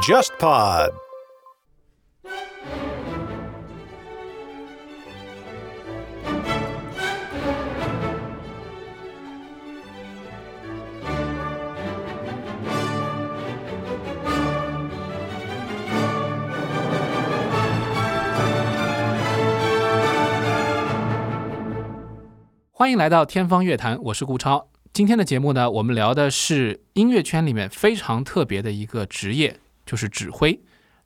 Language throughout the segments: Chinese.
JustPod。欢迎来到天方乐坛，我是顾超。今天的节目呢，我们聊的是音乐圈里面非常特别的一个职业，就是指挥。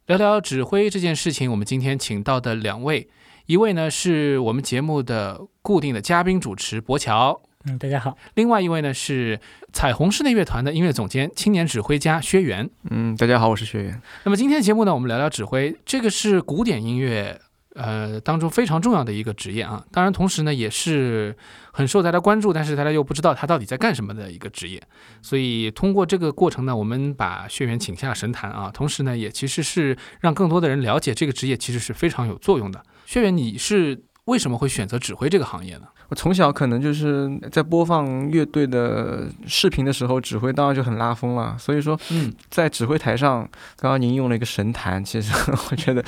聊聊指挥这件事情，我们今天请到的两位，一位呢是我们节目的固定的嘉宾主持博乔，嗯，大家好。另外一位呢是彩虹室内乐团的音乐总监、青年指挥家薛源。嗯，大家好，我是薛源。那么今天的节目呢，我们聊聊指挥，这个是古典音乐呃当中非常重要的一个职业啊。当然，同时呢也是很受大家关注，但是大家又不知道他到底在干什么的一个职业。所以通过这个过程呢，我们把血缘请下神坛啊，同时呢也其实是让更多的人了解这个职业其实是非常有作用的。血缘，你是为什么会选择指挥这个行业呢？我从小可能就是在播放乐队的视频的时候，指挥当然就很拉风了。所以说，嗯，在指挥台上，刚刚您用了一个神坛，其实 我觉得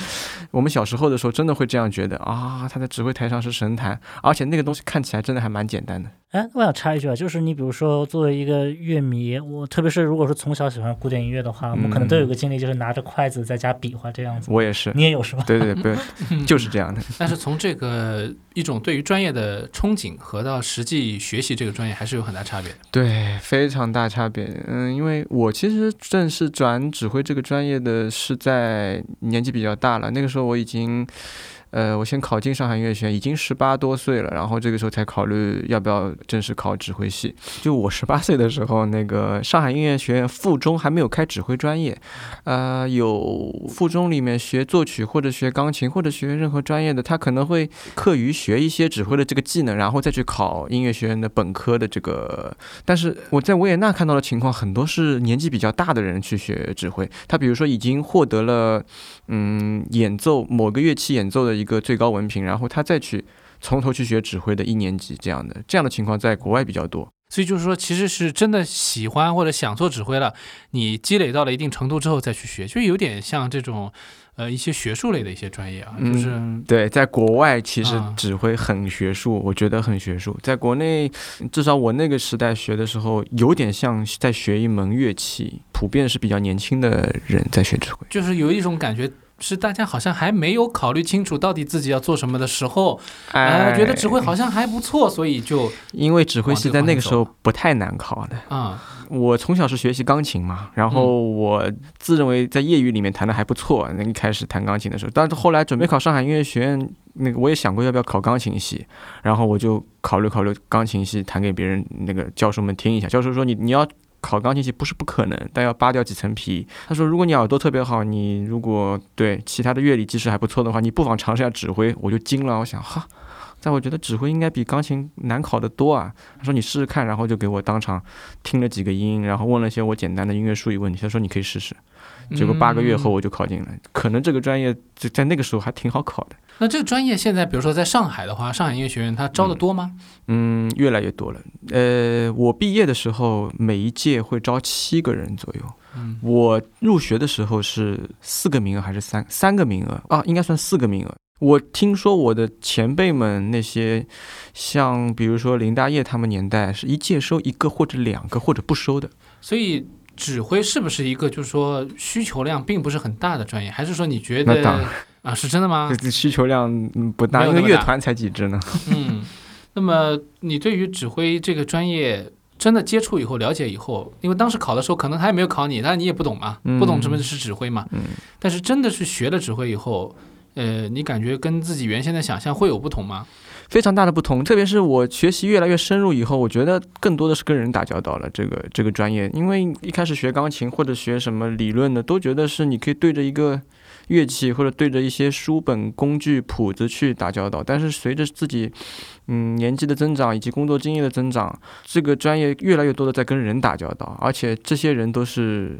我们小时候的时候真的会这样觉得啊，他在指挥台上是神坛，而且那个东西看起来真的还蛮简单的。哎，我想插一句啊，就是你比如说作为一个乐迷，我特别是如果说从小喜欢古典音乐的话，我们可能都有个经历，就是拿着筷子在家比划这样子。我也是，你也有是吧？对对对，就是这样的。但是从这个一种对于专业的憧憬和到实际学习这个专业还是有很大差别的。对，非常大差别。嗯，因为我其实正式转指挥这个专业的是在年纪比较大了，那个时候我已经。呃，我先考进上海音乐学院，已经十八多岁了，然后这个时候才考虑要不要正式考指挥系。就我十八岁的时候，那个上海音乐学院附中还没有开指挥专业，呃，有附中里面学作曲或者学钢琴或者学任何专业的，他可能会课余学一些指挥的这个技能，然后再去考音乐学院的本科的这个。但是我在维也纳看到的情况，很多是年纪比较大的人去学指挥，他比如说已经获得了嗯演奏某个乐器演奏的。一个最高文凭，然后他再去从头去学指挥的一年级这样的这样的情况，在国外比较多。所以就是说，其实是真的喜欢或者想做指挥了，你积累到了一定程度之后再去学，就有点像这种呃一些学术类的一些专业啊。就是对，在国外其实指挥很学术，我觉得很学术。在国内，至少我那个时代学的时候，有点像在学一门乐器，普遍是比较年轻的人在学指挥，就是有一种感觉。是大家好像还没有考虑清楚到底自己要做什么的时候，哎，觉得指挥好像还不错，所以就因为指挥系在那个时候不太难考的啊。我从小是学习钢琴嘛，然后我自认为在业余里面弹的还不错。那一开始弹钢琴的时候，但是后来准备考上海音乐学院，那个我也想过要不要考钢琴系，然后我就考虑考虑钢琴系弹给别人那个教授们听一下。教授说你你要。考钢琴系不是不可能，但要扒掉几层皮。他说，如果你耳朵特别好，你如果对其他的乐理知识还不错的话，你不妨尝试下指挥。我就惊了，我想哈，在我觉得指挥应该比钢琴难考得多啊。他说你试试看，然后就给我当场听了几个音，然后问了些我简单的音乐术语问题。他说你可以试试。结果八个月后我就考进了，可能这个专业就在那个时候还挺好考的。那这个专业现在，比如说在上海的话，上海音乐学院它招的多吗？嗯，越来越多了。呃，我毕业的时候，每一届会招七个人左右。嗯，我入学的时候是四个名额还是三三个名额啊？应该算四个名额。我听说我的前辈们那些，像比如说林大业他们年代，是一届收一个或者两个或者不收的。所以。指挥是不是一个就是说需求量并不是很大的专业？还是说你觉得啊是真的吗？需求量不大，一个乐团才几支呢。嗯，那么你对于指挥这个专业真的接触以后、了解以后，因为当时考的时候可能他也没有考你，但是你也不懂嘛，不懂什么是指挥嘛。嗯。但是真的是学了指挥以后，呃，你感觉跟自己原先的想象会有不同吗？非常大的不同，特别是我学习越来越深入以后，我觉得更多的是跟人打交道了。这个这个专业，因为一开始学钢琴或者学什么理论的，都觉得是你可以对着一个乐器或者对着一些书本、工具、谱子去打交道。但是随着自己嗯年纪的增长以及工作经验的增长，这个专业越来越多的在跟人打交道，而且这些人都是。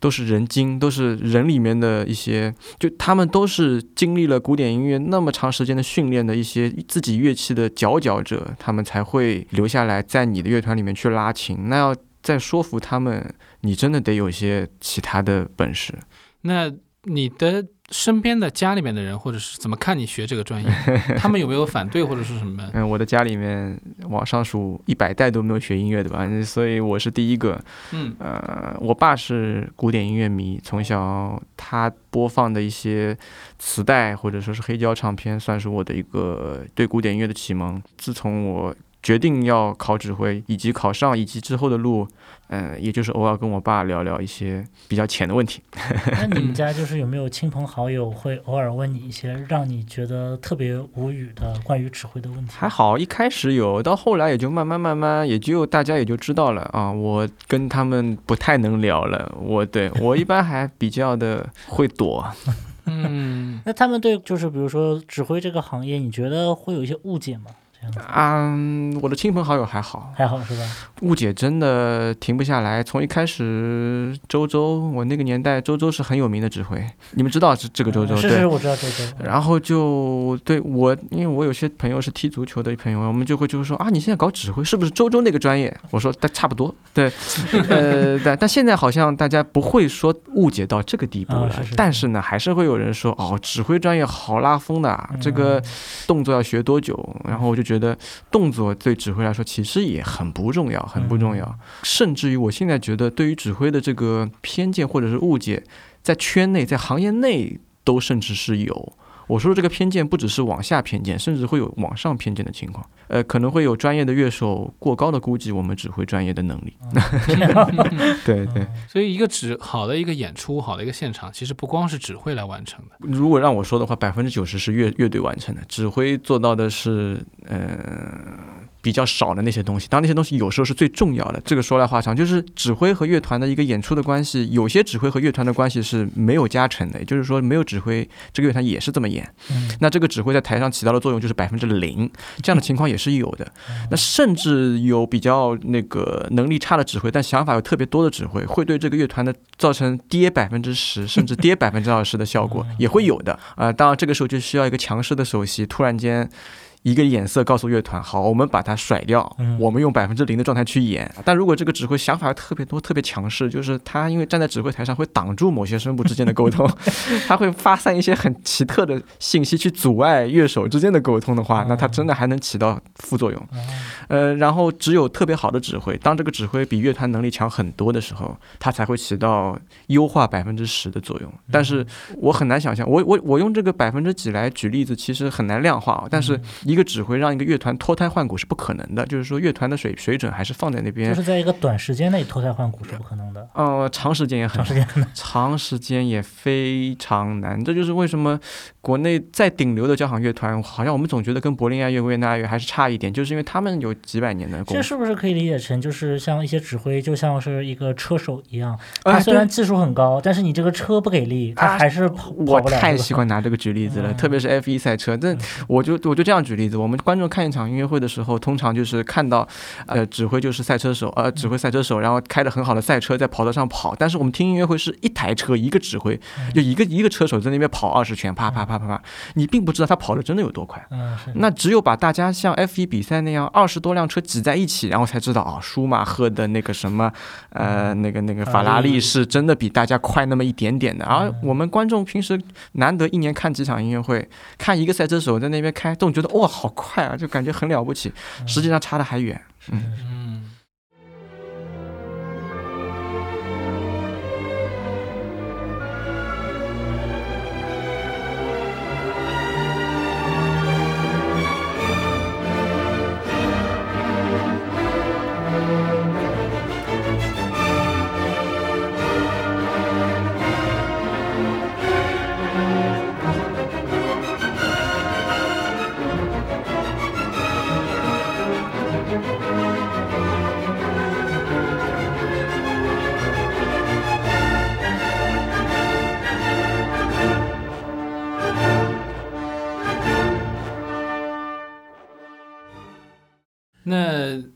都是人精，都是人里面的一些，就他们都是经历了古典音乐那么长时间的训练的一些自己乐器的佼佼者，他们才会留下来在你的乐团里面去拉琴。那要再说服他们，你真的得有些其他的本事。那你的身边的家里面的人，或者是怎么看你学这个专业？他们有没有反对或者是什么？嗯，我的家里面往上数一百代都没有学音乐的吧，所以我是第一个。嗯，呃，我爸是古典音乐迷，从小他播放的一些磁带或者说是黑胶唱片，算是我的一个对古典音乐的启蒙。自从我决定要考指挥，以及考上，以及之后的路，嗯，也就是偶尔跟我爸聊聊一些比较浅的问题。那你们 家就是有没有亲朋好友会偶尔问你一些让你觉得特别无语的关于指挥的问题？还好，一开始有，到后来也就慢慢慢慢，也就大家也就知道了啊。我跟他们不太能聊了，我对我一般还比较的会躲。嗯，那他们对就是比如说指挥这个行业，你觉得会有一些误解吗？啊，我的亲朋好友还好，还好是吧？误解真的停不下来。从一开始，周周，我那个年代，周周是很有名的指挥，你们知道这这个周周？是是，我知道周周。然后就对我，因为我有些朋友是踢足球的朋友，我们就会就是说啊，你现在搞指挥是不是周周那个专业？我说但差不多，对，呃，但但现在好像大家不会说误解到这个地步了。但是呢，还是会有人说哦，指挥专业好拉风的，啊这个动作要学多久？然后我就。觉得动作对指挥来说其实也很不重要，很不重要。甚至于我现在觉得，对于指挥的这个偏见或者是误解，在圈内、在行业内都甚至是有。我说的这个偏见不只是往下偏见，甚至会有往上偏见的情况。呃，可能会有专业的乐手过高的估计我们指挥专业的能力。对对。所以，一个指好的一个演出，好的一个现场，其实不光是指挥来完成的。如果让我说的话，百分之九十是乐乐队完成的，指挥做到的是，呃。比较少的那些东西，当然那些东西有时候是最重要的。这个说来话长，就是指挥和乐团的一个演出的关系，有些指挥和乐团的关系是没有加成的，也就是说没有指挥，这个乐团也是这么演。那这个指挥在台上起到的作用就是百分之零，这样的情况也是有的。那甚至有比较那个能力差的指挥，但想法有特别多的指挥，会对这个乐团的造成跌百分之十，甚至跌百分之二十的效果也会有的。啊，当然这个时候就需要一个强势的首席，突然间。一个眼色告诉乐团，好，我们把它甩掉，我们用百分之零的状态去演。但如果这个指挥想法特别多、特别强势，就是他因为站在指挥台上会挡住某些声部之间的沟通，他会发散一些很奇特的信息去阻碍乐手之间的沟通的话，那他真的还能起到副作用。呃，然后只有特别好的指挥，当这个指挥比乐团能力强很多的时候，他才会起到优化百分之十的作用。但是我很难想象，我我我用这个百分之几来举例子，其实很难量化。但是一一个指挥让一个乐团脱胎换骨是不可能的，就是说乐团的水水准还是放在那边。就是在一个短时间内脱胎换骨是不可能的。呃，长时间也很长时间，长时间也非常难。这就是为什么国内再顶流的交响乐团，好像我们总觉得跟柏林爱乐、维也纳爱乐还是差一点，就是因为他们有几百年的。这是不是可以理解成，就是像一些指挥，就像是一个车手一样，他虽然技术很高，但是你这个车不给力，他还是跑我太喜欢拿这个举例子了，特别是 F 一赛车。但我就我就这样举例。例子，我们观众看一场音乐会的时候，通常就是看到，呃，指挥就是赛车手，呃，指挥赛车手，然后开着很好的赛车在跑道上跑。但是我们听音乐会是一台车一个指挥，就一个一个车手在那边跑二十圈，啪啪啪啪啪啪，你并不知道他跑的真的有多快。嗯，那只有把大家像 F 一比赛那样二十多辆车挤在一起，然后才知道啊，舒马赫的那个什么，呃，那个那个法拉利是真的比大家快那么一点点的。而我们观众平时难得一年看几场音乐会，看一个赛车手在那边开，总觉得哇。好快啊，就感觉很了不起，实际上差的还远。嗯。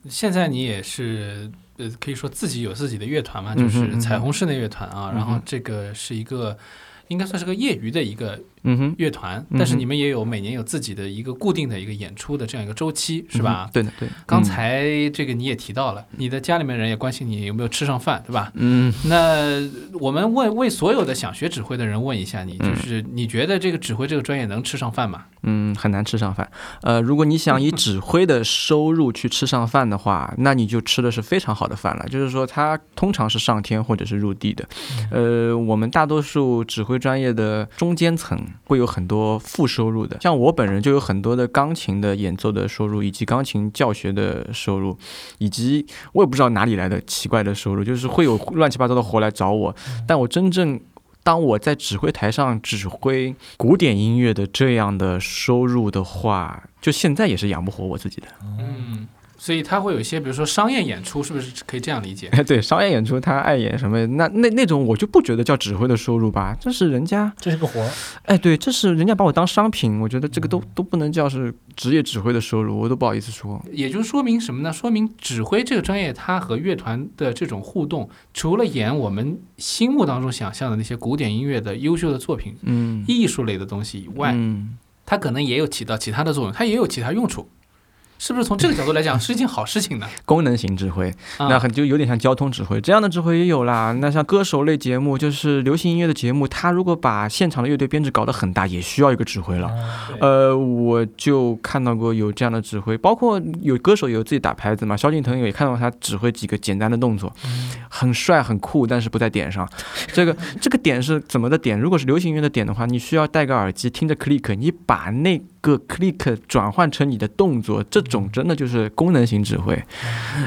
现在你也是呃，可以说自己有自己的乐团嘛，就是彩虹室内乐团啊。然后这个是一个应该算是个业余的一个嗯哼，乐团，嗯但是你们也有每年有自己的一个固定的一个演出的这样一个周期，是吧？嗯对的，对。刚才这个你也提到了，你的家里面人也关心你有没有吃上饭，对吧？嗯，那我们问为所有的想学指挥的人问一下你，嗯就是你觉得这个指挥这个专业能吃上饭吗？嗯，很难吃上饭。呃，如果你想以指挥的收入去吃上饭的话，那你就吃的是非常好的饭了。就是说，它通常是上天或者是入地的。呃，我们大多数指挥专业的中间层会有很多副收入的，像我本人就有很多的钢琴的演奏的收入，以及钢琴教学的收入，以及我也不知道哪里来的奇怪的收入，就是会有乱七八糟的活来找我，但我真正。当我在指挥台上指挥古典音乐的这样的收入的话，就现在也是养不活我自己的。嗯，所以他会有一些，比如说商业演出，是不是可以这样理解？哎，对，商业演出他爱演什么，那那那种我就不觉得叫指挥的收入吧，这是人家，这是个活儿，哎，对，这是人家把我当商品，我觉得这个都都不能叫是职业指挥的收入，我都不好意思说。也就说明什么呢？说明指挥这个专业，它和乐团的这种互动，除了演我们心目当中想象的那些古典音乐的优秀的作品、嗯，艺术类的东西以外，嗯，它可能也有起到其他的作用，它也有其他用处。是不是从这个角度来讲 是一件好事情呢？功能型指挥，啊那很就有点像交通指挥这样的指挥也有啦。那像歌手类节目，就是流行音乐的节目，他如果把现场的乐队编制搞得很大，也需要一个指挥了。嗯呃，我就看到过有这样的指挥，包括有歌手也有自己打拍子嘛。萧敬腾也看到他指挥几个简单的动作，很帅很酷，但是不在点上。这个 这个点是怎么的点？如果是流行音乐的点的话，你需要戴个耳机听着 click，你把那个 click 转换成你的动作，这种真的就是功能型指挥，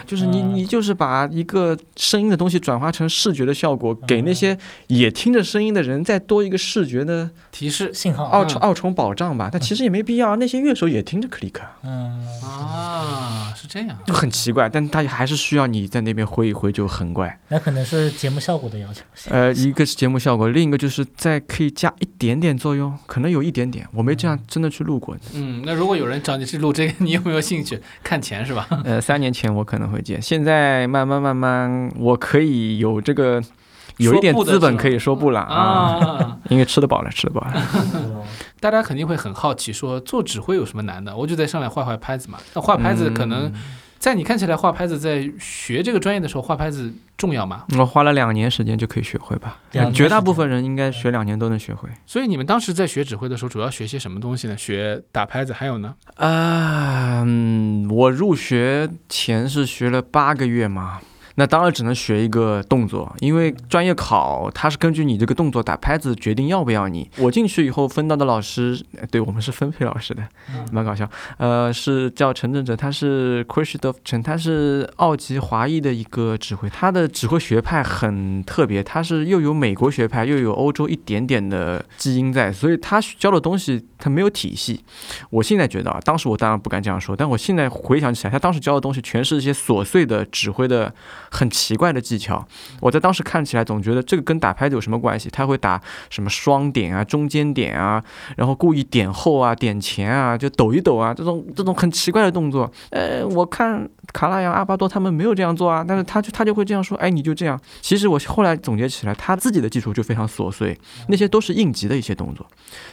就是你你就是把一个声音的东西转化成视觉的效果，给那些也听着声音的人再多一个视觉的提示信号，二重二重保障吧，但其实也没必要，那些乐手也听着 click，嗯，啊，是这样。就很奇怪，但他还是需要你在那边挥一挥，就很怪。那可能是节目效果的要求。呃，一个是节目效果，另一个就是再可以加一点点作用，可能有一点点，我没这样真的去录过。嗯，那如果有人找你去录这个，你有没有兴趣？看钱是吧？呃，三年前我可能会接，现在慢慢慢慢，我可以有这个。有一点资本可以说不了啊，啊，因为吃得饱了，吃得饱了。大家肯定会很好奇，说做指挥有什么难的？我就在上来画画拍子嘛。那画拍子可能嗯在你看起来画拍子，在学这个专业的时候画拍子重要吗？我花了两年时间就可以学会吧绝大部分人应该学两年都能学会。所以你们当时在学指挥的时候，主要学些什么东西呢？学打拍子，还有呢？啊，嗯，我入学前是学了八个月嘛，那当然只能学一个动作，因为专业考它是根据你这个动作打拍子决定要不要你。我进去以后分到的老师，呃对我们是分配老师的，蛮搞笑。呃，是叫陈正哲，他是陈，他是奥籍华裔的一个指挥，他的指挥学派很特别，他是又有美国学派，又有欧洲一点点的基因在，所以他教的东西他没有体系。我现在觉得啊，当时我当然不敢这样说，但我现在回想起来，他当时教的东西全是一些琐碎的指挥的很奇怪的技巧。我在当时看起来总觉得这个跟打拍子有什么关系？他会打什么双点啊、中间点啊，然后故意点后啊、点前啊，就抖一抖啊，这种这种很奇怪的动作。呃，我看卡拉扬、阿巴多他们没有这样做啊，但是他就他就会这样说，哎，你就这样。其实我后来总结起来，他自己的技术就非常琐碎，那些都是应急的一些动作，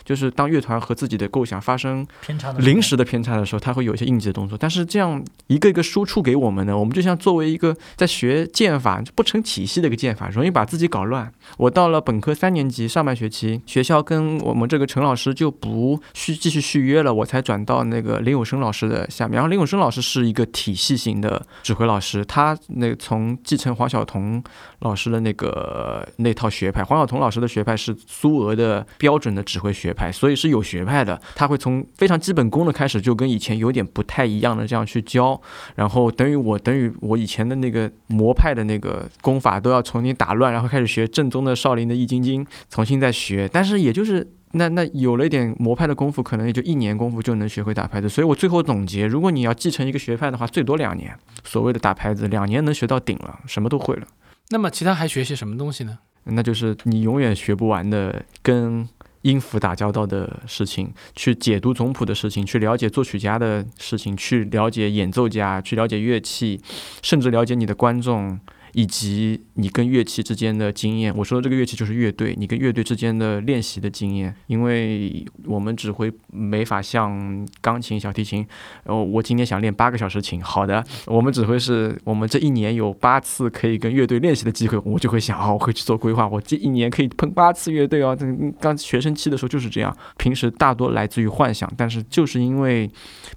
就是当乐团和自己的构想发生偏差临时的偏差的时候，他会有一些应急的动作，但是这样一个一个输出给我们呢，我们就像作为一个在学剑法不成体系的一个剑法，容易把自己搞乱。我到了本科三年级上半学期，学校跟我们这个陈老师就不续继续续约了，我才转到那个林永生老师的下面。然后林永生老师是一个体系型的指挥老师，他那从继承黄晓彤老师的那个那套学派，黄晓彤老师的学派是苏俄的标准的指挥学派，所以是有学派的。他会从非常基本功的开始，就跟以前有点不太一样的这样去教，然后等于我等于我以前的那个魔派的那个功法都要重新打乱，然后开始学正宗的少林的易筋经，重新再学。但是也就是那那有了一点魔派的功夫，可能也就一年功夫就能学会打拍子。所以我最后总结，如果你要继承一个学派的话，最多两年。所谓的打拍子，两年能学到顶了，什么都会了。那么其他还学些什么东西呢？那就是你永远学不完的跟音符打交道的事情，去解读总谱的事情，去了解作曲家的事情，去了解演奏家，去了解乐器，甚至了解你的观众。以及你跟乐器之间的经验。我说的这个乐器就是乐队，你跟乐队之间的练习的经验。因为我们指挥没法像钢琴、小提琴，哦，我今天想练八个小时琴，好的，我们指挥是我们这一年有八次可以跟乐队练习的机会，我就会想，哦，我会去做规划，我这一年可以碰八次乐队哦。这刚学生期的时候就是这样，平时大多来自于幻想，但是就是因为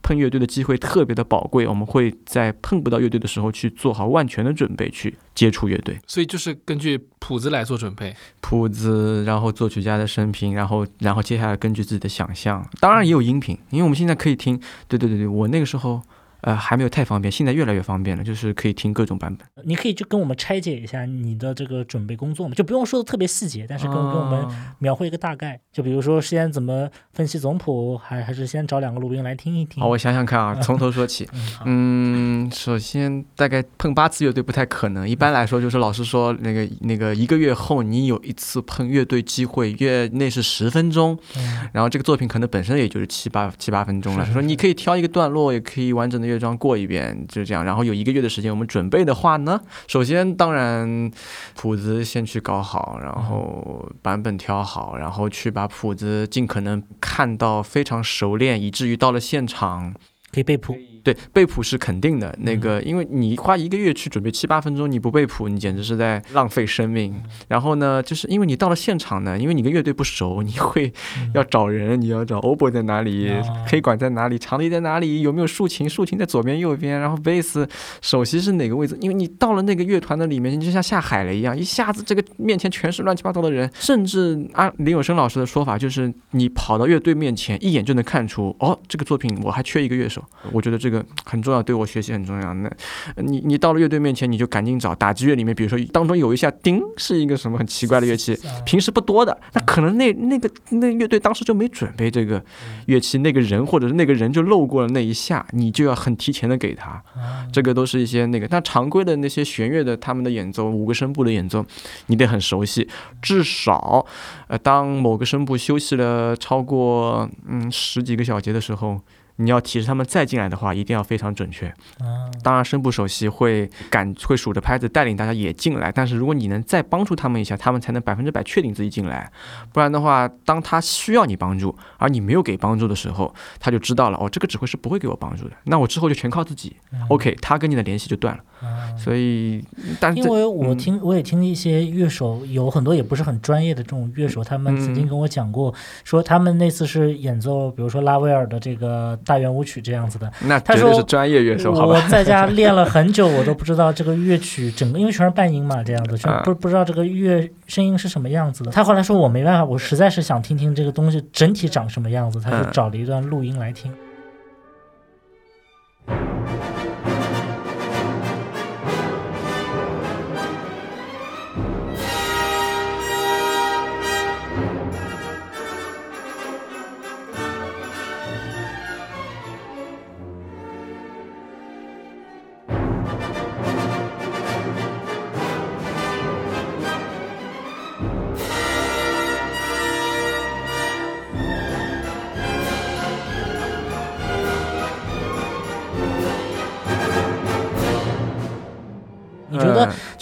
碰乐队的机会特别的宝贵，我们会在碰不到乐队的时候去做好万全的准备去接触乐队。所以就是根据谱子来做准备。谱子，然后作曲家的生平，然后然后接下来根据自己的想象，当然也有音频，因为我们现在可以听。对对对对，我那个时候。呃，还没有太方便，现在越来越方便了，就是可以听各种版本。你可以就跟我们拆解一下你的这个准备工作嘛，就不用说的特别细节，但是跟跟我们描绘一个大概。就比如说先怎么分析总谱，还还是先找两个录音来听一听。好，我想想看啊，从头说起。嗯，首先大概碰八次乐队不太可能，一般来说就是老师说那个那个一个月后你有一次碰乐队机会，月内是十分钟，然后这个作品可能本身也就是七八七八分钟了，说你可以挑一个段落，也可以完整的。乐章过一遍就这样，然后有一个月的时间，我们准备的话呢，首先当然谱子先去搞好，然后版本挑好，然后去把谱子尽可能看到非常熟练，以至于到了现场可以背谱。对背谱是肯定的，那个因为你花一个月去准备七八分钟，你不背谱，你简直是在浪费生命。然后呢，就是因为你到了现场呢，因为你跟乐队不熟，你会要找人，你要找 oboe 在哪里，黑管在哪里，长笛在哪里，有没有竖琴，竖琴在左边右边，然后贝斯首席是哪个位置？因为你到了那个乐团的里面，你就像下海了一样，一下子这个面前全是乱七八糟的人，甚至按林永生老师的说法，就是你跑到乐队面前，一眼就能看出，哦，这个作品我还缺一个乐手。我觉得这个。很重要，对我学习很重要。那，你你到了乐队面前，你就赶紧找打击乐里面，比如说当中有一下叮，是一个什么很奇怪的乐器，平时不多的，那可能那那个那乐队当时就没准备这个乐器，那个人或者是那个人就漏过了那一下，你就要很提前的给他。这个都是一些那个，但常规的那些弦乐的他们的演奏，五个声部的演奏，你得很熟悉，至少，呃，当某个声部休息了超过嗯十几个小节的时候。你要提示他们再进来的话，一定要非常准确。当然声部首席会赶会数着拍子带领大家也进来，但是如果你能再帮助他们一下，他们才能百分之百确定自己进来。不然的话，当他需要你帮助，而你没有给帮助的时候，他就知道了哦，这个指挥是不会给我帮助的。那我之后就全靠自己。OK，他跟你的联系就断了。所以，但因为我听我也听一些乐手，有很多也不是很专业的这种乐手，他们曾经跟我讲过，说他们那次是演奏，比如说拉威尔的这个大圆舞曲这样子的。那绝对是专业乐手，我在家练了很久，我都不知道这个乐曲整个，因为全是半音嘛，这样子，全不不知道这个乐声音是什么样子的。他后来说我没办法，我实在是想听听这个东西整体长什么样子，他就找了一段录音来听。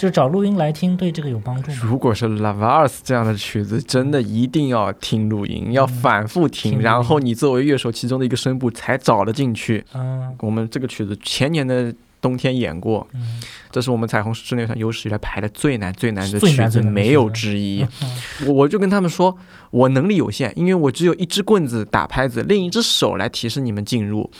就是找录音来听，对这个有帮助吗？如果是 Lavars 这样的曲子，真的一定要听录音，要反复听，然后你作为乐手其中的一个声部才找得进去。嗯，我们这个曲子前年的冬天演过，这是我们彩虹室内上有史以来排的最难最难的曲子，没有之一。我我就跟他们说，我能力有限，因为我只有一只棍子打拍子，另一只手来提示你们进入，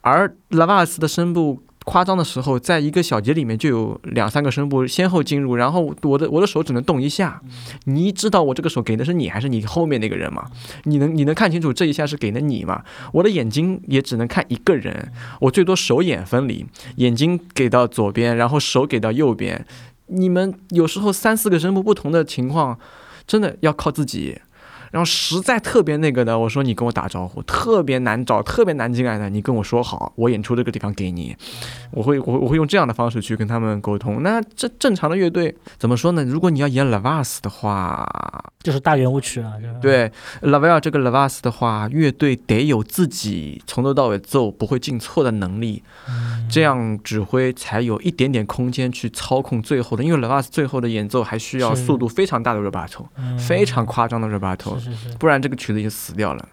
而 Lavars 的声部。夸张的时候，在一个小节里面就有两三个声部先后进入，然后我的我的手只能动一下。你知道我这个手给的是你还是你后面那个人吗？你能你能看清楚这一下是给的你吗？我的眼睛也只能看一个人，我最多手眼分离，眼睛给到左边，然后手给到右边。你们有时候三四个声部不同的情况，真的要靠自己。然后实在特别那个的，我说你跟我打招呼，特别难找、特别难进来的，你跟我说好，我演出这个地方给你。我会我我会用这样的方式去跟他们沟通。那这正常的乐队怎么说呢？如果你要演 Lavas 的话，就是大圆舞曲啊。对 l a v a 这个 Lavas 的话，乐队得有自己从头到尾奏不会进错的能力，这样指挥才有一点点空间去操控最后的。因为 Lavas 最后的演奏还需要速度非常大的 rubato，非常夸张的 rubato，不然这个曲子就死掉了。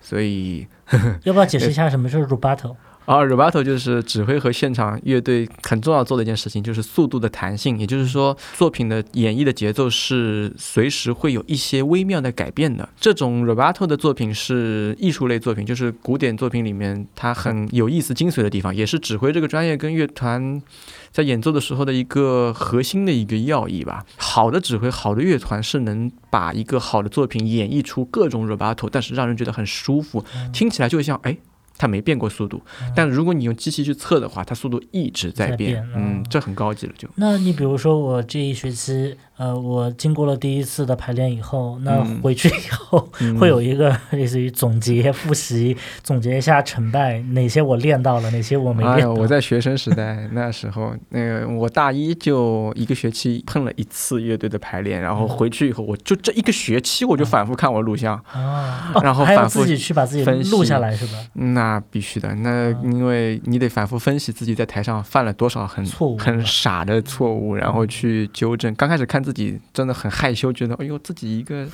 所以 要不要解释一下什么是 rubato？啊，rubato 就是指挥和现场乐队很重要做的一件事情，就是速度的弹性。也就是说，作品的演绎的节奏是随时会有一些微妙的改变的。这种 rubato 的作品是艺术类作品，就是古典作品里面它很有意思、精髓的地方，也是指挥这个专业跟乐团在演奏的时候的一个核心的一个要义吧。好的指挥、好的乐团是能把一个好的作品演绎出各种 rubato，但是让人觉得很舒服，听起来就像哎。它没变过速度，但如果你用机器去测的话，它速度一直在变。嗯，这很高级了就。那你比如说我这一学期。呃，我经过了第一次的排练以后，那回去以后会有一个 类似于总结、复习，总结一下成败，哪些我练到了，哪些我没练到。我在学生时代那时候，那个我大一就一个学期碰了一次乐队的排练，然后回去以后，我就这一个学期我就反复看我录像，然后反复自己去把自己录下来是吧？那必须的，那因为你得反复分析自己在台上犯了多少很错误、很傻的错误，然后去纠正。刚开始看。自己真的很害羞，觉得哎呦，自己一个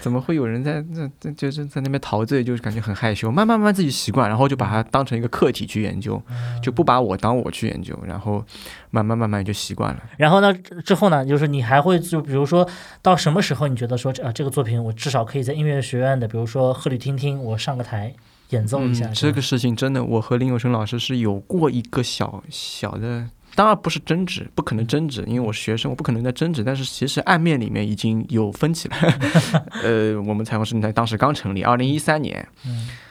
怎么会有人在 那，就是在那边陶醉，就是感觉很害羞。慢慢慢自己习惯，然后就把它当成一个课题去研究，就不把我当我去研究，然后慢慢慢慢就习惯了。然后呢，之后呢，就是你还会就比如说到什么时候，你觉得说这啊这个作品我至少可以在音乐学院的，比如说鹤里听听，我上个台演奏一下。这个事情真的，我和林有生老师是有过一个小小的。当然不是争执，不可能争执，因为我是学生，我不可能在争执。但是其实暗面里面已经有分歧了。呃，我们彩虹生态当时刚成立，二零一三年。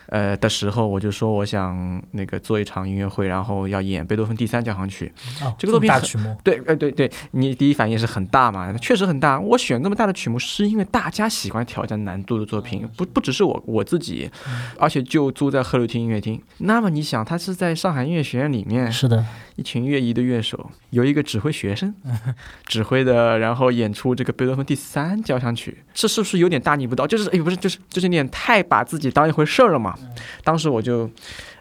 呃的时候，我就说我想那个做一场音乐会，然后要演贝多芬第三交响曲。这个作品大曲目。对，呃，对对，你第一反应是很大嘛？确实很大。我选这么大的曲目，是因为大家喜欢挑战难度的作品，不不只是我我自己，而且就租在鹤楼厅音乐厅。那么你想，他是在上海音乐学院里面，是的，一群乐仪的乐手，有一个指挥学生 指挥的，然后演出这个贝多芬第三交响曲，这是不是有点大逆不道？就是哎，不是，就是就是有点太把自己当一回事儿了嘛？当时我就，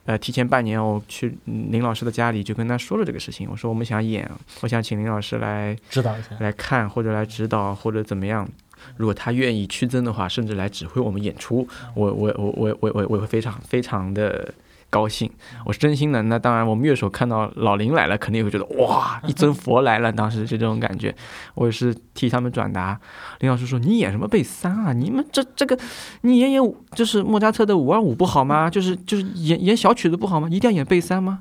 呃，提前半年我去林老师的家里，就跟他说了这个事情。我说我们想演，我想请林老师来指导一下，来看或者来指导或者怎么样。如果他愿意屈尊的话，甚至来指挥我们演出，我我我我我我我会非常非常的。高兴，我是真心的。那当然，我们乐手看到老林来了，肯定会觉得哇，一尊佛来了。当时就这种感觉，我也是替他们转达。林老师说：“你演什么贝三啊？你们这这个，你演演就是莫扎特的五二五不好吗？就是就是演演小曲子不好吗？一定要演贝三吗？”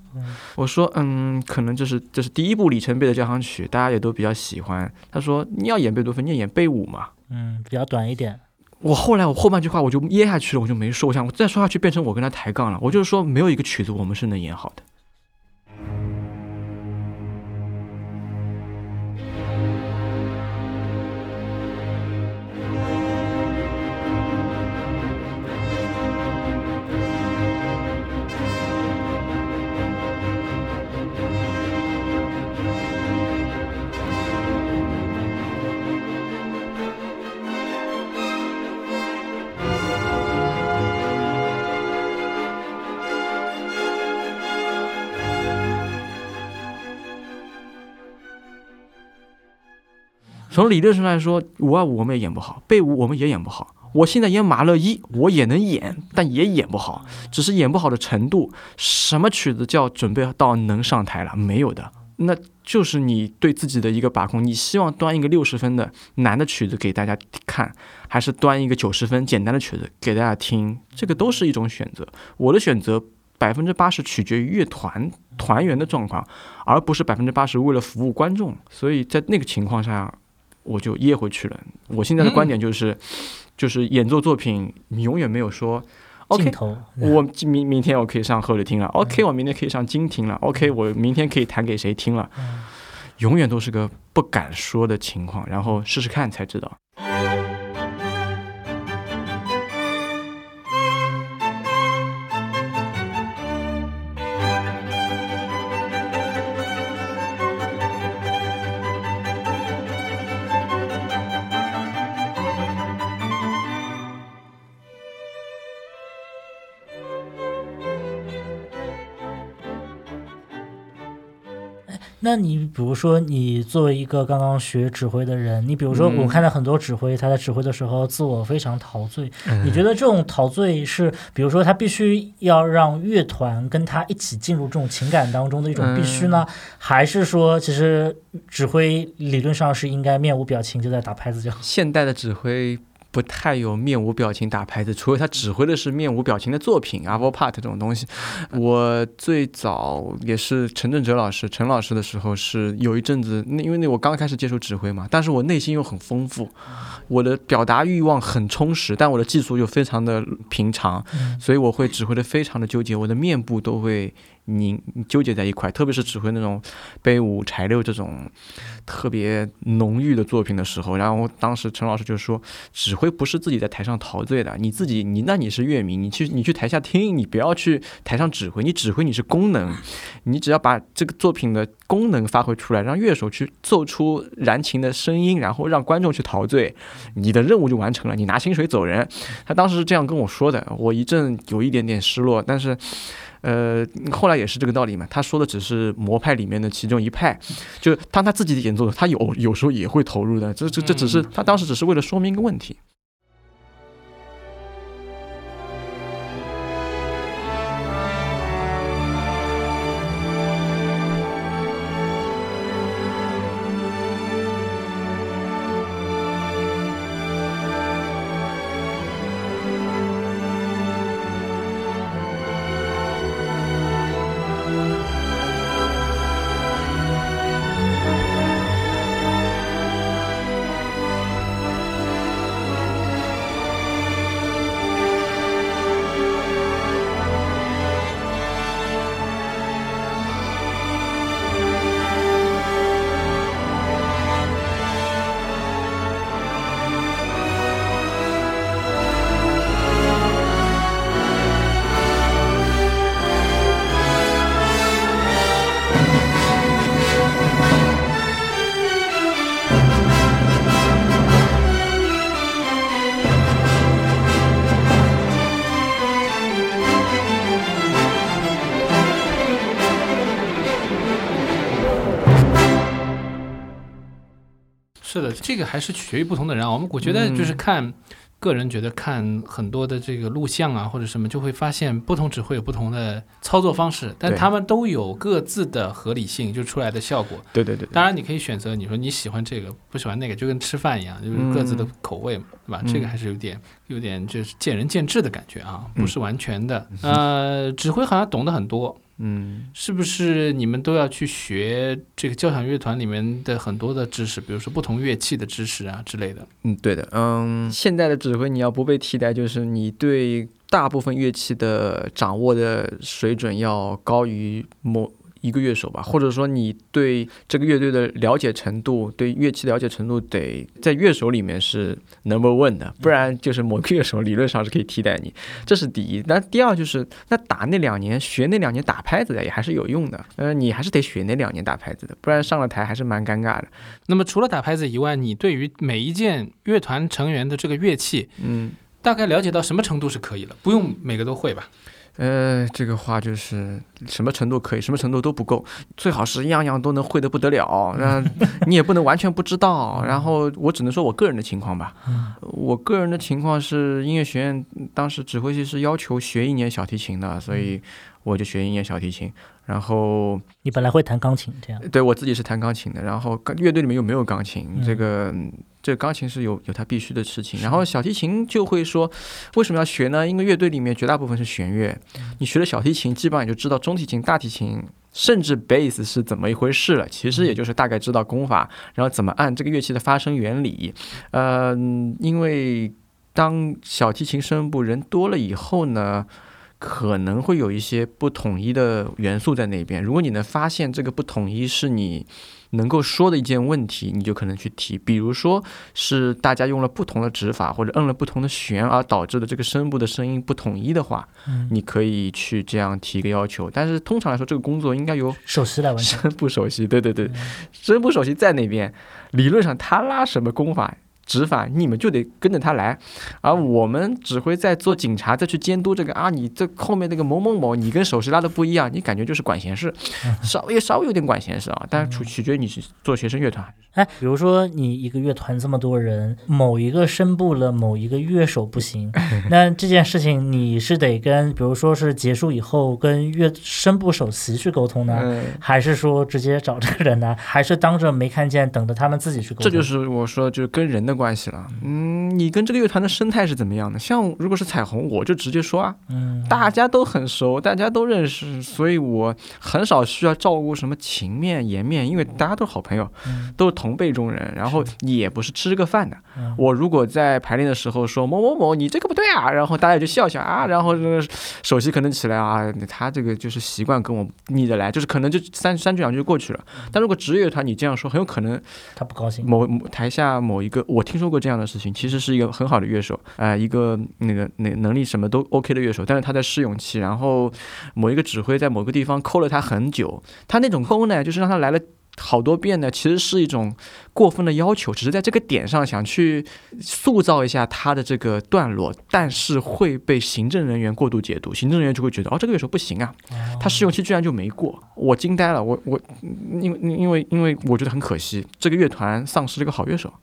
我说：“嗯，可能这是这是第一部里程碑的交响曲，大家也都比较喜欢。”他说：“你要演贝多芬，你演贝五嘛。”嗯，比较短一点。我后来我后半句话我就噎下去了，我就没说。我想我再说下去变成我跟他抬杠了。我就是说，没有一个曲子我们是能演好的。从理论上来说，五二五我们也演不好，贝五我们也演不好。我现在演马勒一，我也能演，但也演不好，只是演不好的程度。什么曲子叫准备到能上台了？没有的，那就是你对自己的一个把控。你希望端一个六十分的难的曲子给大家看，还是端一个九十分简单的曲子给大家听？这个都是一种选择。我的选择百分之八十取决于乐团团员的状况，而不是百分之八十为了服务观众。所以在那个情况下。我就噎回去了。我现在的观点就是，就是演奏作品，你永远没有说，OK，我明明天我可以上赫里听了，OK，我明天可以上金听了，OK，我明天可以弹给谁听了，永远都是个不敢说的情况，然后试试看才知道。那你比如说，你作为一个刚刚学指挥的人，你比如说，我看到很多指挥，他在指挥的时候自我非常陶醉。你觉得这种陶醉是，比如说他必须要让乐团跟他一起进入这种情感当中的一种必须呢，还是说其实指挥理论上是应该面无表情就在打拍子就好？现代的指挥。不太有面无表情打拍子，除非他指挥的是面无表情的作品 a v o p a r t 这种东西。我最早也是陈振哲老师、陈老师的时候，是有一阵子，那因为那我刚开始接触指挥嘛，但是我内心又很丰富，我的表达欲望很充实，但我的技术又非常的平常，所以我会指挥的非常的纠结，我的面部都会。你纠结在一块，特别是指挥那种悲舞、柴六这种特别浓郁的作品的时候，然后当时陈老师就说，指挥不是自己在台上陶醉的，你自己你那你是乐迷，你去你去台下听，你不要去台上指挥，你指挥你是功能，你只要把这个作品的功能发挥出来，让乐手去奏出燃情的声音，然后让观众去陶醉，你的任务就完成了，你拿薪水走人。他当时是这样跟我说的，我一阵有一点点失落，但是。呃，后来也是这个道理嘛。他说的只是魔派里面的其中一派，就当他自己的演奏，他有有时候也会投入的。这这这只是他当时只是为了说明一个问题。是的，这个还是取决于不同的人啊。我们我觉得就是看个人觉得看很多的这个录像啊或者什么，就会发现不同指挥有不同的操作方式，但他们都有各自的合理性，就出来的效果。对对对。当然你可以选择，你说你喜欢这个，不喜欢那个，就跟吃饭一样，就是各自的口味嘛，对吧？这个还是有点有点就是见仁见智的感觉啊，不是完全的。呃，指挥好像懂得很多。嗯，是不是你们都要去学这个交响乐团里面的很多的知识，比如说不同乐器的知识啊之类的？嗯，对的。嗯，现在的指挥你要不被替代，就是你对大部分乐器的掌握的水准要高于某。一个乐手吧，或者说你对这个乐队的了解程度，对乐器了解程度，得在乐手里面是 number one 的，不然就是某个乐手理论上是可以替代你，这是第一。那第二就是，那打那两年学那两年打拍子的也还是有用的，呃，你还是得学那两年打拍子的，不然上了台还是蛮尴尬的。那么除了打拍子以外，你对于每一件乐团成员的这个乐器，嗯，大概了解到什么程度是可以了？不用每个都会吧？呃，这个话就是什么程度可以，什么程度都不够，最好是样样都能会的不得了。那 你也不能完全不知道。然后我只能说我个人的情况吧。我个人的情况是，音乐学院当时指挥系是要求学一年小提琴的，所以我就学一年小提琴。然后你本来会弹钢琴，这样？对我自己是弹钢琴的。然后乐队里面又没有钢琴，这个。这个钢琴是有有它必须的事情，然后小提琴就会说，为什么要学呢？因为乐队里面绝大部分是弦乐，你学了小提琴，基本上也就知道中提琴、大提琴，甚至贝斯是怎么一回事了。其实也就是大概知道功法，然后怎么按这个乐器的发声原理。呃，因为当小提琴声部人多了以后呢，可能会有一些不统一的元素在那边。如果你能发现这个不统一是你。能够说的一件问题，你就可能去提，比如说是大家用了不同的指法或者摁了不同的弦而导致的这个声部的声音不统一的话，你可以去这样提一个要求。但是通常来说，这个工作应该由 首席来完成。声部首席，对对对，声部首席在那边，理论上他拉什么功法执法，你们就得跟着他来，而我们只会在做警察，再去监督这个啊，你这后面那个某某某，你跟手势拉的不一样，你感觉就是管闲事，稍微稍微有点管闲事啊，但是取取决于你是做学生乐团。哎，比如说你一个乐团这么多人，某一个声部了某一个乐手不行，那这件事情你是得跟，比如说是结束以后跟乐声部首席去沟通呢，嗯，还是说直接找这个人呢？还是当着没看见，等着他们自己去沟通？这就是我说就是跟人的关系了。嗯，你跟这个乐团的生态是怎么样的？像如果是彩虹，我就直接说啊，嗯，大家都很熟，大家都认识，所以我很少需要照顾什么情面颜面，因为大家都是好朋友，嗯都是同辈中人，然后也不是吃这个饭的。嗯我如果在排练的时候说某某某你这个不对啊，然后大家就笑笑啊，然后这个首席可能起来啊，他这个就是习惯跟我逆着来，就是可能就三三句两句就过去了。但如果职业乐团你这样说，很有可能他不高兴。某某台下某一个，我听说过这样的事情，其实是一个很好的乐手，啊、一个那个那个能力什么都 OK 的乐手，但是他在试用期，然后某一个指挥在某个地方抠了他很久，他那种抠呢，就是让他来了。好多遍呢，其实是一种过分的要求，只是在这个点上想去塑造一下他的这个段落，但是会被行政人员过度解读，行政人员就会觉得哦，这个乐手不行啊，他试用期居然就没过，我惊呆了，我我因为因为因为我觉得很可惜，这个乐团丧失了一个好乐手。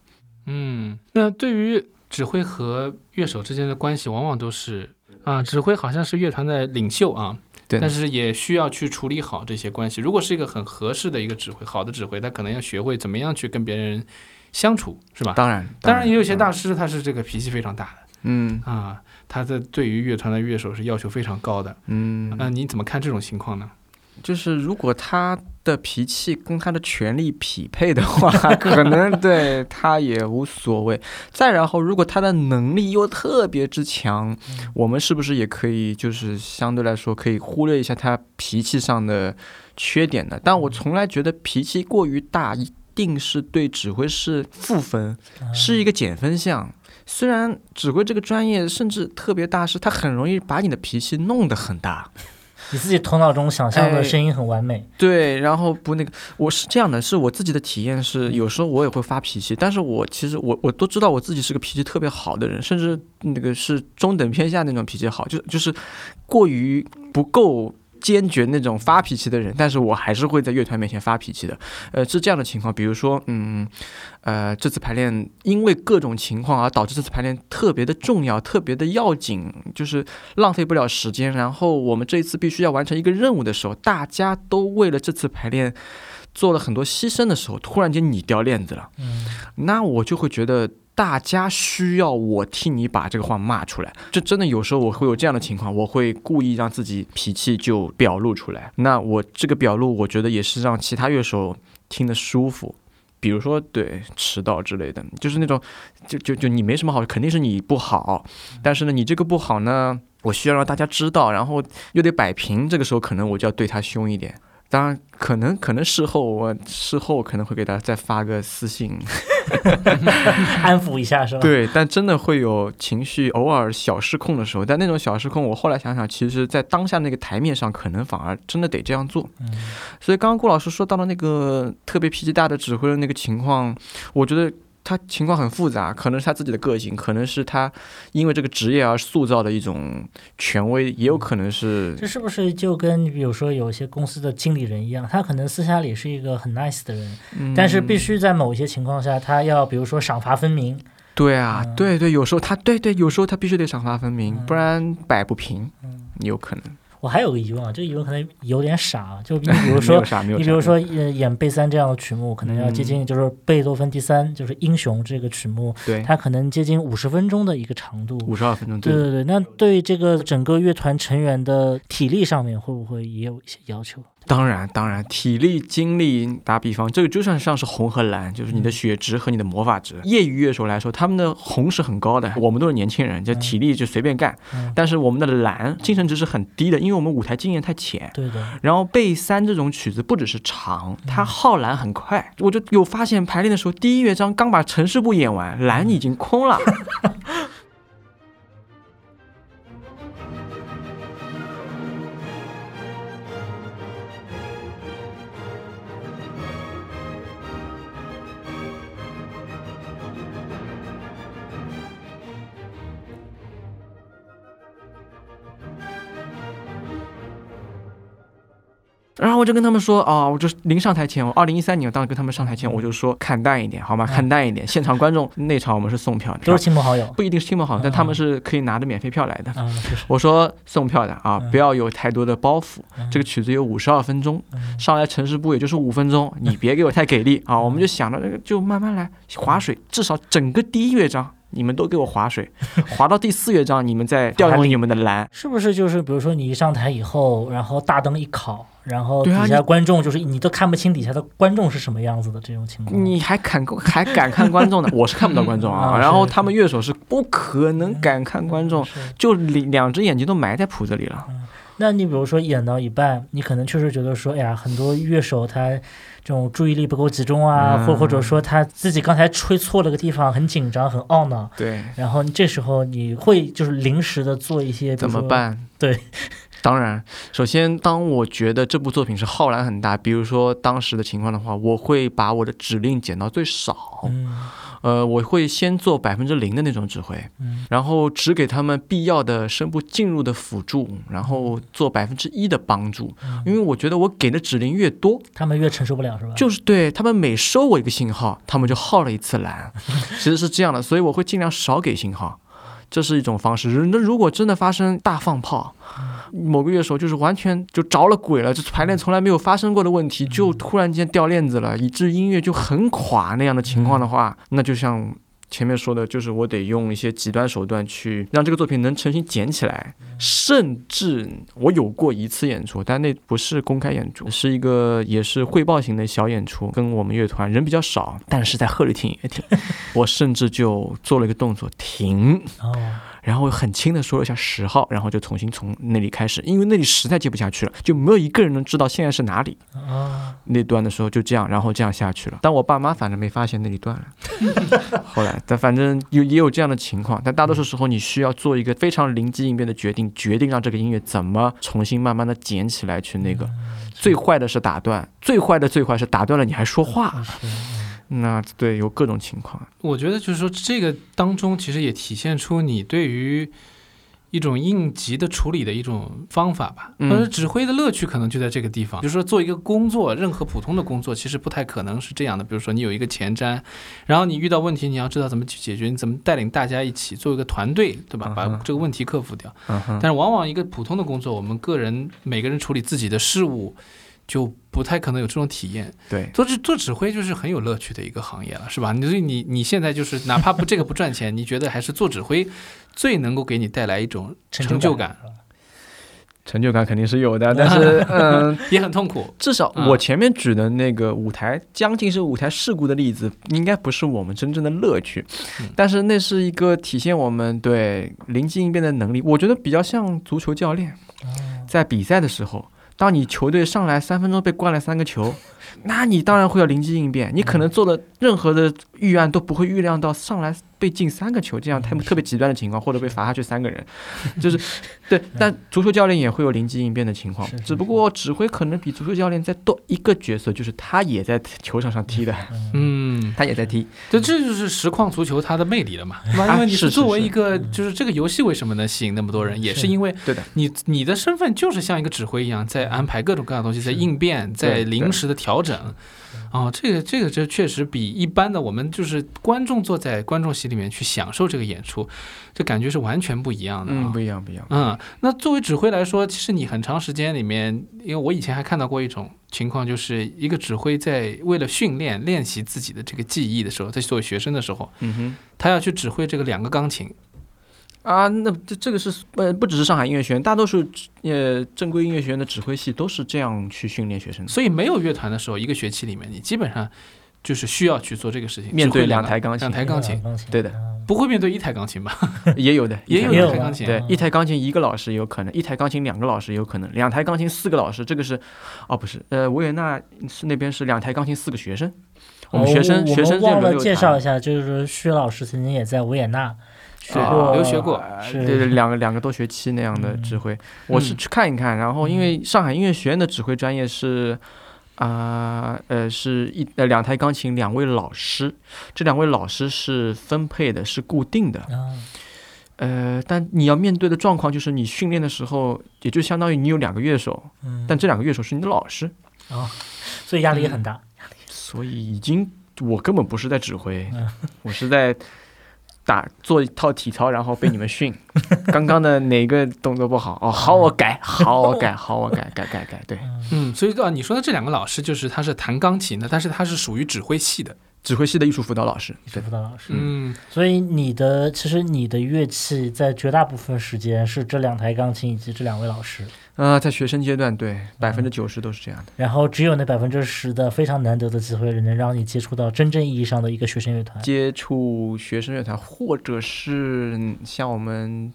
嗯，那对于指挥和乐手之间的关系，往往都是啊，指挥好像是乐团的领袖啊，对但是也需要去处理好这些关系。如果是一个很合适的一个指挥，好的指挥，他可能要学会怎么样去跟别人相处，是吧？当然，当然，也有些大师他是这个脾气非常大的嗯啊，他的对于乐团的乐手是要求非常高的。嗯，那、你怎么看这种情况呢？就是如果他的脾气跟他的权力匹配的话，可能对他也无所谓。再然后，如果他的能力又特别之强，我们是不是也可以就是相对来说可以忽略一下他脾气上的缺点呢？但我从来觉得脾气过于大一定是对指挥是负分，是一个减分项。虽然指挥这个专业甚至特别大师，他很容易把你的脾气弄得很大。你自己头脑中想象的哎声音很完美，对，然后不那个，我是这样的，是我自己的体验是，有时候我也会发脾气，但是我其实我我都知道我自己是个脾气特别好的人，甚至那个是中等偏下那种脾气好，就就是过于不够。坚决那种发脾气的人，但是我还是会在乐团面前发脾气的，呃，是这样的情况，比如说，嗯，呃，这次排练因为各种情况而导致这次排练特别的重要，特别的要紧，就是浪费不了时间。然后我们这一次必须要完成一个任务的时候，大家都为了这次排练做了很多牺牲的时候，突然间你掉链子了，嗯，那我就会觉得。大家需要我替你把这个话骂出来，这真的有时候我会有这样的情况，我会故意让自己脾气就表露出来。那我这个表露，我觉得也是让其他乐手听得舒服。比如说，对迟到之类的，就是那种，就就就你没什么好，肯定是你不好，但是呢，你这个不好呢，我需要让大家知道，然后又得摆平，这个时候可能我就要对他凶一点。当然，可能可能事后我事后可能会给他再发个私信，安抚一下是吧？，对，但真的会有情绪偶尔小失控的时候，但那种小失控，我后来想想，其实在当下那个台面上，可能反而真的得这样做。嗯所以刚刚顾老师说到了那个特别脾气大的指挥的那个情况，我觉得他情况很复杂，可能是他自己的个性，可能是他因为这个职业而塑造的一种权威，也有可能是这是不是就跟比如说有些公司的经理人一样，他可能私下里是一个很 nice 的人，嗯但是必须在某一些情况下，他要比如说赏罚分明。对啊，嗯对对，有时候他对对，有时候他必须得赏罚分明，嗯不然摆不平，嗯，有可能。我还有个疑问啊，这个疑问可能有点傻啊，就你比如 说。你比如说，演，演贝三这样的曲目，可能要接近，就是贝多芬第三，就是英雄这个曲目，对，它可能接近五十分钟的一个长度。五十二分钟，对对对，那对这个整个乐团成员的体力上面会不会也有一些要求？当然，当然，体力、精力，打比方，这个就算像是红和蓝，就是你的血值和你的魔法值。业余乐手来说，他们的红是很高的，我们都是年轻人，就体力就随便干。嗯，但是我们的蓝精神值是很低的，因为我们舞台经验太浅。对的，然后贝三这种曲子不只是长，它耗蓝很快。我就有发现排练的时候，第一乐章刚把城市部演完，蓝已经空了。然后我就跟他们说啊，我就临上台前，我二零一三年我当时跟他们上台前，我就说看淡一点，好吗？看淡一点。现场观众那场我们是送票的，都是亲朋好友，不一定是亲朋好友，但他们是可以拿着免费票来的。我说送票的啊，嗯不要有太多的包袱。嗯这个曲子有五十二分钟，嗯上来城市部也就是五分钟，你别给我太给力啊！我们就想着那个就慢慢来，划水，至少整个第一乐章你们都给我划水，划到第四乐章你们再调用你们的蓝。是不是就是比如说你一上台以后，然后大灯一烤，然后底下观众就是你都看不清底下的观众是什么样子的这种情况？你还敢还敢看观众呢？我是看不到观众啊。然后他们乐手是不可能敢看观众，就两两只眼睛都埋在谱子里了。那你比如说演到一半，你可能确实觉得说，哎呀，很多乐手他这种注意力不够集中啊，嗯或或者说他自己刚才吹错了个地方，很紧张、很懊恼，对，然后这时候你会就是临时的做一些？怎么办？对，当然，首先，当我觉得这部作品是浩然很大，比如说当时的情况的话，我会把我的指令减到最少。嗯呃，我会先做百分之零的那种指挥，嗯然后只给他们必要的声部进入的辅助，然后做百分之一的帮助。嗯因为我觉得我给的指令越多，他们越承受不了是吧？就是对他们每收我一个信号，他们就耗了一次蓝，其实是这样的，所以我会尽量少给信号，这是一种方式。那如果真的发生大放炮，某个乐手就是完全就着了鬼了，就排练从来没有发生过的问题，就突然间掉链子了，以致音乐就很垮那样的情况的话，那就像。前面说的就是我得用一些极端手段去让这个作品能重新捡起来，甚至我有过一次演出，但那不是公开演出，是一个也是汇报型的小演出，跟我们乐团人比较少，但是在鹤立听音乐厅，我甚至就做了一个动作停，哦，然后很轻的说了一下十号，然后就重新从那里开始，因为那里实在接不下去了，就没有一个人能知道现在是哪里。啊，那段的时候就这样，然后这样下去了。但我爸妈反正没发现那里断了。后来，但反正有也有这样的情况，但大多数时候你需要做一个非常灵机应变的决定，决定让这个音乐怎么重新慢慢的捡起来去那个。最坏的是打断，最坏的最坏是打断了你还说话。是那对有各种情况。我觉得就是说，这个当中其实也体现出你对于一种应急的处理的一种方法吧。嗯或者指挥的乐趣可能就在这个地方。比如说做一个工作，任何普通的工作其实不太可能是这样的。比如说你有一个前瞻，然后你遇到问题，你要知道怎么去解决，你怎么带领大家一起做一个团队，对吧？把这个问题克服掉。嗯，但是往往一个普通的工作，我们个人每个人处理自己的事物，就不太可能有这种体验。对，做指做指挥就是很有乐趣的一个行业了，是吧？你所以你你现在就是哪怕不这个不赚钱，你觉得还是做指挥最能够给你带来一种成就感，成就感肯定是有的，但是嗯。也很痛苦。至少嗯我前面举的那个舞台将近是舞台事故的例子，应该不是我们真正的乐趣嗯，但是那是一个体现我们对临机应变的能力。我觉得比较像足球教练哦在比赛的时候，当你球队上来三分钟被灌了三个球，那你当然会要灵机应变，你可能做的任何的预案都不会预料到上来被进三个球这样特特别极端的情况，或者被罚下去三个人，就是 对。但足球教练也会有灵机应变的情况只不过指挥可能比足球教练再多一个角色，就是他也在球场上踢的，嗯，他也在踢。这这就是实况足球它的魅力了嘛，因为你是作为一个，嗯。就是这个游戏为什么能吸引那么多人，也是是。因为对的，你你的身份就是像一个指挥一样，在安排各种各样的东西，在应变，在临时的调整。哦，这个这个这确实比一般的我们就是观众坐在观众席里面去享受这个演出，这感觉是完全不一样的啊。嗯，不一样，不一样。嗯，那作为指挥来说，其实你很长时间里面，因为我以前还看到过一种情况，就是一个指挥在为了训练练习自己的这个技艺的时候，在作为学生的时候，嗯哼。他要去指挥这个两个钢琴。啊，那这这个是呃，不只是上海音乐学院，大多数呃正规音乐学院的指挥系都是这样去训练学生的。所以没有乐团的时候，一个学期里面，你基本上就是需要去做这个事情，面对两台钢琴两台钢琴，钢琴对的嗯不会面对一台钢琴吧？也有的，也有一台钢琴。对嗯，一台钢琴一个老师有可能，一台钢琴两个老师有可能，两台钢琴四个老师，这个是，哦不是，呃维也纳是那边是两台钢琴四个学生，我们学生、哦学生我们忘了介绍一下，就是薛老师曾经也在维也纳学啊过，留学过对对，两个两个多学期那样的嗯指挥，我是去看一看，然后因为上海音乐学院的指挥专业是。啊呃是一呃两台钢琴，两位老师，这两位老师是分配的，是固定的。啊，呃，但你要面对的状况就是你训练的时候，也就相当于你有两个乐手，嗯，但这两个乐手是你的老师，哦所以压力也很大。所以已经我根本不是在指挥，嗯我是在打做一套体操，然后被你们训。刚刚的哪个动作不好？哦，好我改，好我改，好我改，改改改，对，嗯，所以啊，你说的这两个老师就是他是弹钢琴的，但是他是属于指挥系的。指挥系的艺术辅导老师，艺术对，辅导老师，嗯。所以你的其实你的乐器在绝大部分时间是这两台钢琴以及这两位老师，啊、在学生阶段，对，百分之九十都是这样。的。然后只有那百分之十的非常难得的机会，能让你接触到真正意义上的一个学生乐团。接触学生乐团，或者是嗯像我们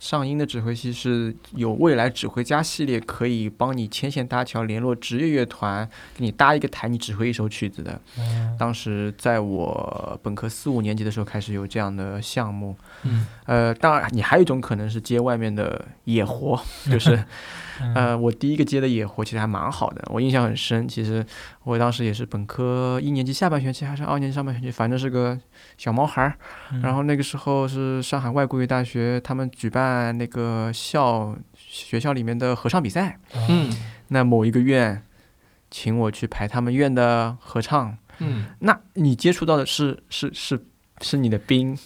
上音的指挥系是有未来指挥家系列，可以帮你牵线搭桥，联络职业乐团，给你搭一个台，你指挥一首曲子的。嗯当时在我本科四五年级的时候开始有这样的项目。嗯呃，当然你还有一种可能是接外面的野活，就是呃，我第一个接的野活其实还蛮好的，我印象很深。其实我当时也是本科一年级下半学期还是二年级上半学期，反正是个小毛孩儿。嗯。然后那个时候是上海外国语大学他们举办那个校学校里面的合唱比赛，嗯。那某一个院请我去排他们院的合唱，嗯。那你接触到的是是是是你的兵，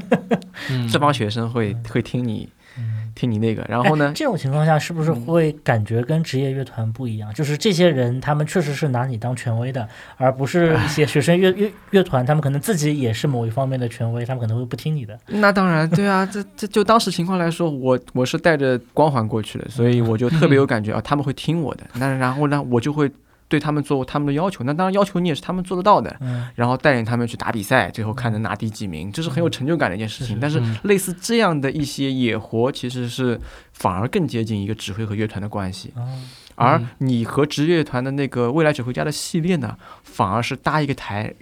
嗯，这帮学生会会听你嗯听你那个，然后呢哎，这种情况下是不是嗯会感觉跟职业乐团不一样？就是这些人他们确实是拿你当权威的，而不是一些学生乐乐乐团，他们可能自己也是某一方面的权威，他们可能会不听你的。那当然，对啊，这这就当时情况来说，我我是带着光环过去的，所以我就特别有感觉啊，他们会听我的。那然后呢，我就会对他们做他们的要求。那当然要求你也是他们做得到的，嗯然后带领他们去打比赛，最后看能拿第几名，这是很有成就感的一件事情。是但是嗯类似这样的一些野活，其实是反而更接近一个指挥和乐团的关系。哦而嗯你和职业乐团的那个未来指挥家的系列呢，反而是搭一个台。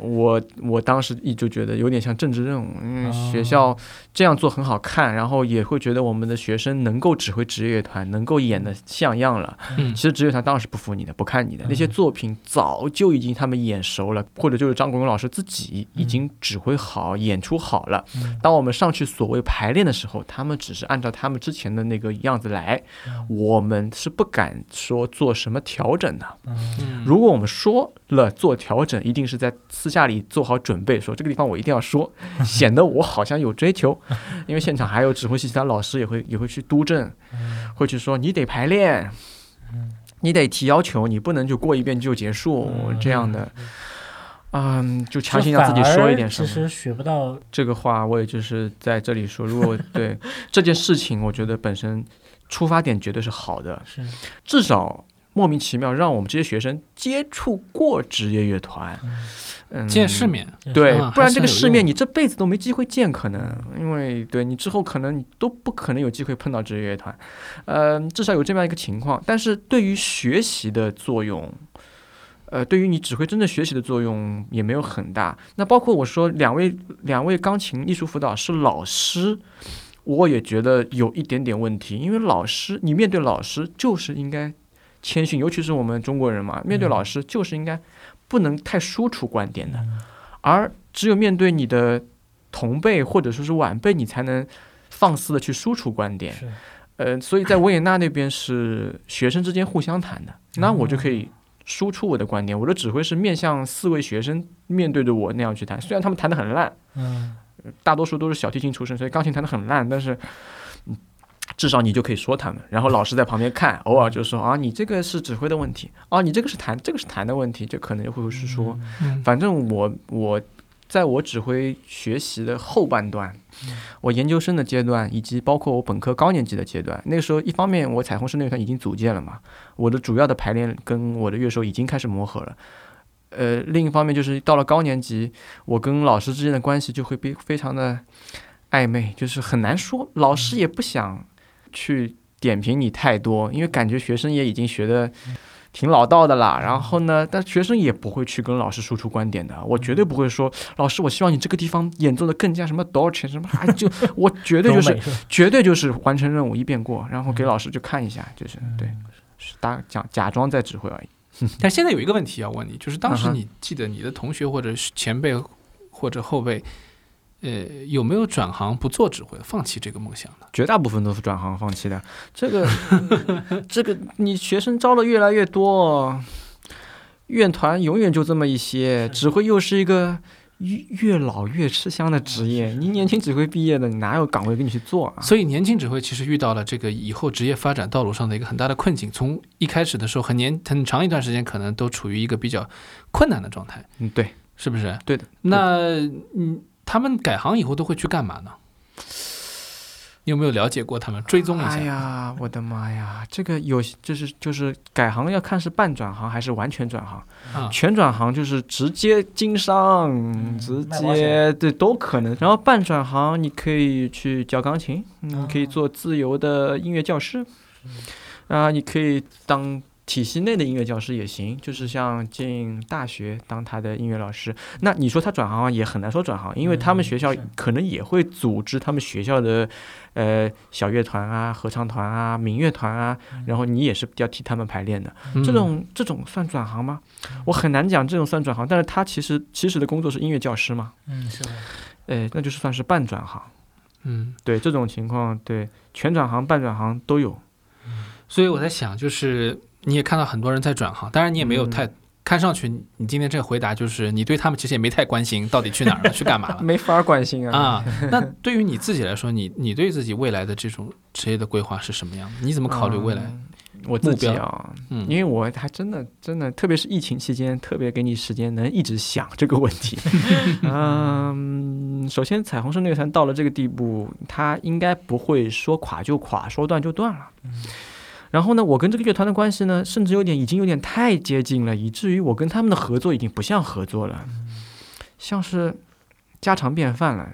呃我我当时一直觉得有点像政治任务，因为学校这样做很好看，然后也会觉得我们的学生能够指挥职业乐团，能够演得像样了。嗯其实职业乐团当然是不服你的，不看你的那些作品，早就已经他们演熟了，或者就是张国荣老师自己已经指挥好、演出好了。嗯当我们上去所谓排练的时候，他们只是按照他们之前的那个样子来，我们是不敢说做什么调整的。嗯如果我们说了做调整，一定是在私下里做好准备，说这个地方我一定要说，显得我好像有追求，因为现场还有指挥系其他老师也会也会去督正，会去说你得排练，你得提要求，你不能就过一遍就结束这样的。嗯，就强行让自己说一点什么。其实学不到，这个话我也就是在这里说，如果 对这件事情，我觉得本身出发点绝对是好的，是至少莫名其妙让我们这些学生接触过职业乐团，嗯，见世。面。对啊，不然这个世面你这辈子都没机会见，可能因为对你之后可能你都不可能有机会碰到职业乐团，呃，至少有这么样一个情况。但是对于学习的作用，呃，对于你指挥真正学习的作用也没有很大。那包括我说两位两位钢琴艺术辅导是老师，我也觉得有一点点问题，因为老师你面对老师就是应该谦逊，尤其是我们中国人嘛，面对老师就是应该不能太输出观点的，而只有面对你的同辈或者说是晚辈，你才能放肆的去输出观点。呃，所以在维也纳那边是学生之间互相谈的，那我就可以输出我的观点。我的指挥是面向四位学生面对着我那样去谈，虽然他们弹得很烂，嗯大多数都是小提琴出身，所以钢琴弹得很烂，但是。嗯至少你就可以说他们，然后老师在旁边看，偶尔就说啊，你这个是指挥的问题，啊，你这个是弹，这个是弹的问题，就可能就会是说，嗯反正我我在我指挥学习的后半段，我研究生的阶段，以及包括我本科高年级的阶段，那个时候一方面我彩虹室乐团已经组建了嘛，我的主要的排练跟我的乐手已经开始磨合了。呃，另一方面就是到了高年级，我跟老师之间的关系就会被非常的暧昧，就是很难说，老师也不想去点评你太多，因为感觉学生也已经学的挺老道的啦。然后呢，但学生也不会去跟老师输出观点的。我绝对不会说，老师，我希望你这个地方演奏的更加什么 Dolce 什么，啊，就 我绝对就是绝对就是完成任务一遍过，然后给老师就看一下，就是对，是打假假装在指挥而已。但现在有一个问题要问你，就是当时你记得你的同学或者前辈或者后辈呃，有没有转行不做指挥，放弃这个梦想的？绝大部分都是转行放弃的。这个，这个，你学生招的越来越多，院团永远就这么一些，指挥又是一个越越老越吃香的职业。你年轻指挥毕业的，你哪有岗位给你去做啊？所以年轻指挥其实遇到了这个以后职业发展道路上的一个很大的困境。从一开始的时候，很年很长一段时间，可能都处于一个比较困难的状态。嗯，对，是不是？对的。那嗯。他们改行以后都会去干嘛呢？你有没有了解过他们？追踪一下。哎呀，我的妈呀！这个有就是就是改行要看是半转行还是完全转行。啊，全转行就是直接经商，直接对都可能。然后半转行，你可以去教钢琴，你可以做自由的音乐教师，啊，你可以当。体系内的音乐教师也行，就是像进大学当他的音乐老师。那你说他转行也很难说转行，因为他们学校可能也会组织他们学校的，呃，小乐团啊、合唱团啊、民乐团啊，然后你也是要替他们排练的。这种这种算转行吗？我很难讲这种算转行，但是他其实其实的工作是音乐教师嘛。嗯，是的。哎，那就是算是半转行。嗯，对这种情况，对全转行、半转行都有。所以我在想，就是。你也看到很多人在转行，当然你也没有太看上去，你今天这个回答就是你对他们其实也没太关心，到底去哪儿了，去干嘛了？没法关心啊！啊，那对于你自己来说，你你对自己未来的这种职业的规划是什么样的？你怎么考虑未来？我自己啊，嗯，因为我还真的真的，特别是疫情期间，特别给你时间能一直想这个问题。嗯，首先彩虹社乐团到了这个地步，它应该不会说垮就垮，说断就断了。然后呢，我跟这个乐团的关系呢，甚至有点已经有点太接近了，以至于我跟他们的合作已经不像合作了，像是家常便饭了。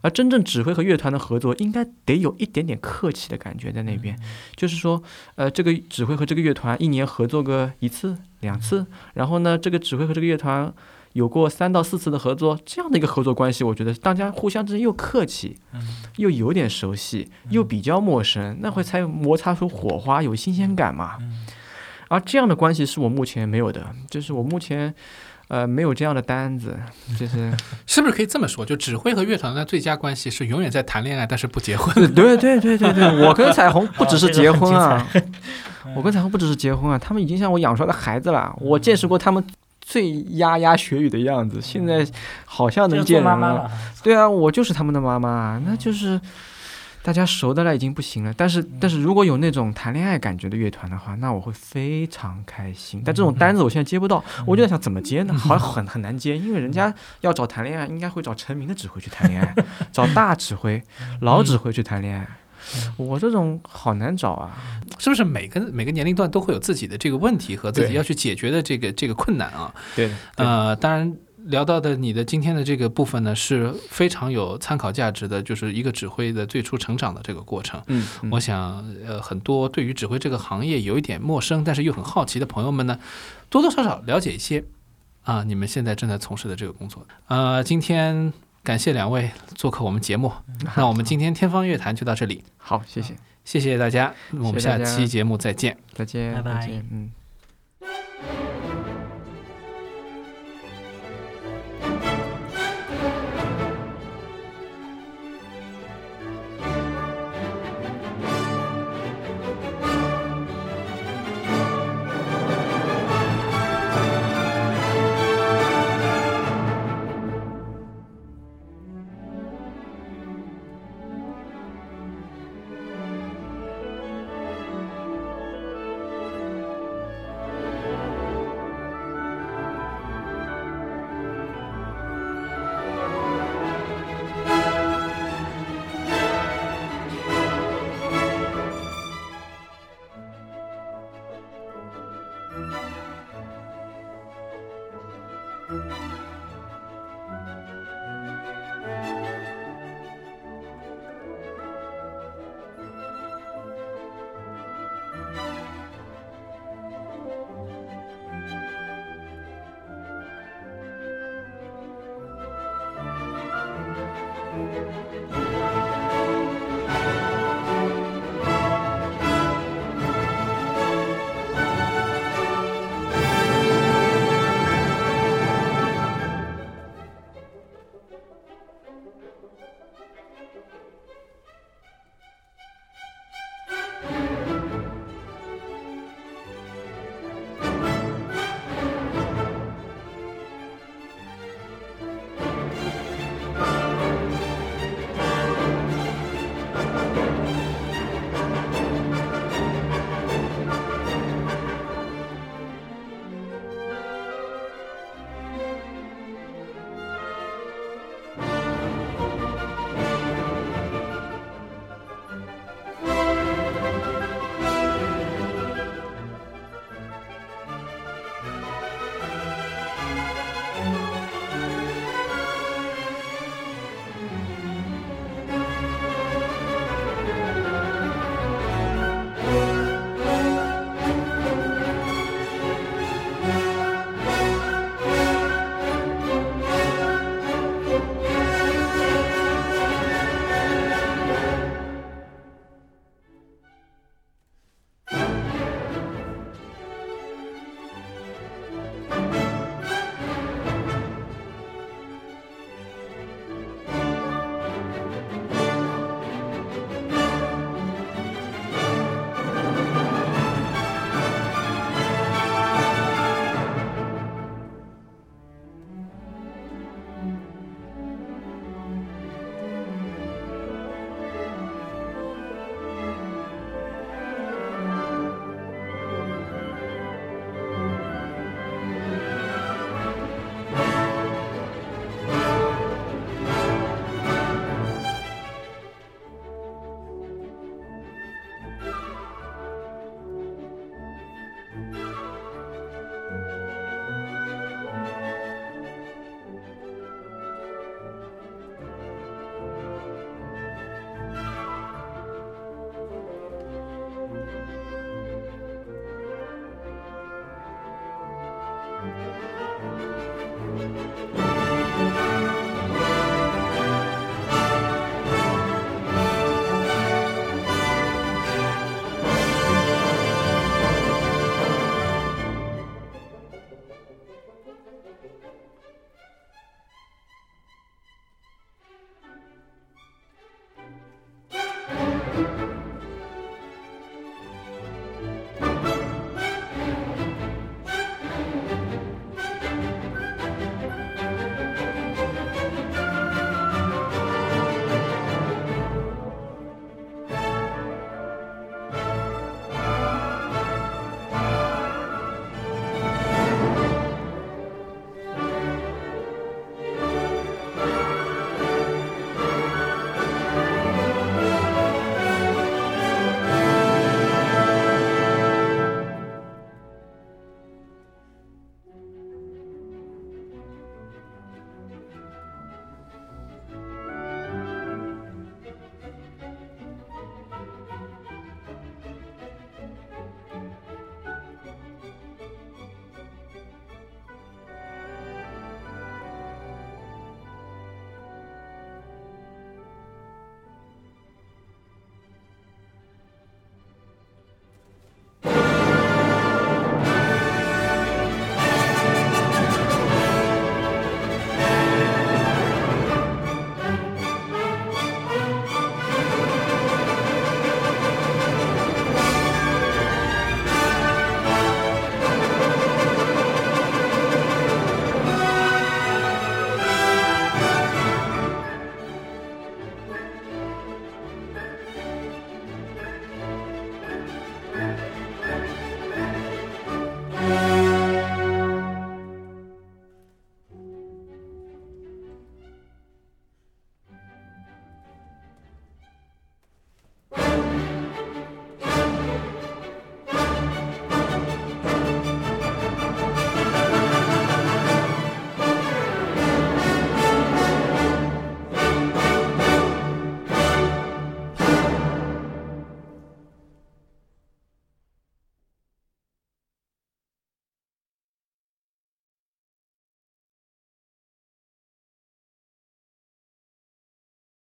而真正指挥和乐团的合作，应该得有一点点客气的感觉在那边，就是说，呃，这个指挥和这个乐团一年合作个一次两次，然后呢，这个指挥和这个乐团。有过三到四次的合作，这样的一个合作关系，我觉得大家互相之间又客气，又有点熟悉，又比较陌生，那会才摩擦出火花，有新鲜感嘛。而这样的关系是我目前没有的，就是我目前呃没有这样的单子，就是 是不是可以这么说？就指挥和乐团的最佳关系是永远在谈恋爱，但是不结婚。对对对对对，我跟彩虹不只是结婚啊，我跟彩虹不只是结婚啊，他们已经像我养出来的孩子了，我见识过他们。最牙牙学语的样子，现在好像能见人了。对啊，我就是他们的妈妈，那就是大家熟的了，已经不行了。但是，但是如果有那种谈恋爱感觉的乐团的话，那我会非常开心。但这种单子我现在接不到，我就在想怎么接呢？好像很很难接，因为人家要找谈恋爱，应该会找成名的指挥去谈恋爱，找大指挥、老指挥去谈恋爱。我这种好难找啊，是不是每个每个年龄段都会有自己的这个问题和自己要去解决的这个这个困难啊？对，呃，当然聊到的你的今天的这个部分呢，是非常有参考价值的，就是一个指挥的最初成长的这个过程。嗯，我想呃，很多对于指挥这个行业有一点陌生，但是又很好奇的朋友们呢，多多少少了解一些啊，你们现在正在从事的这个工作。呃，今天。感谢两位做客我们节目，那我们今天天方乐坛就到这里。好，谢谢，谢谢大家，我们下期节目再见，再见，拜拜，嗯。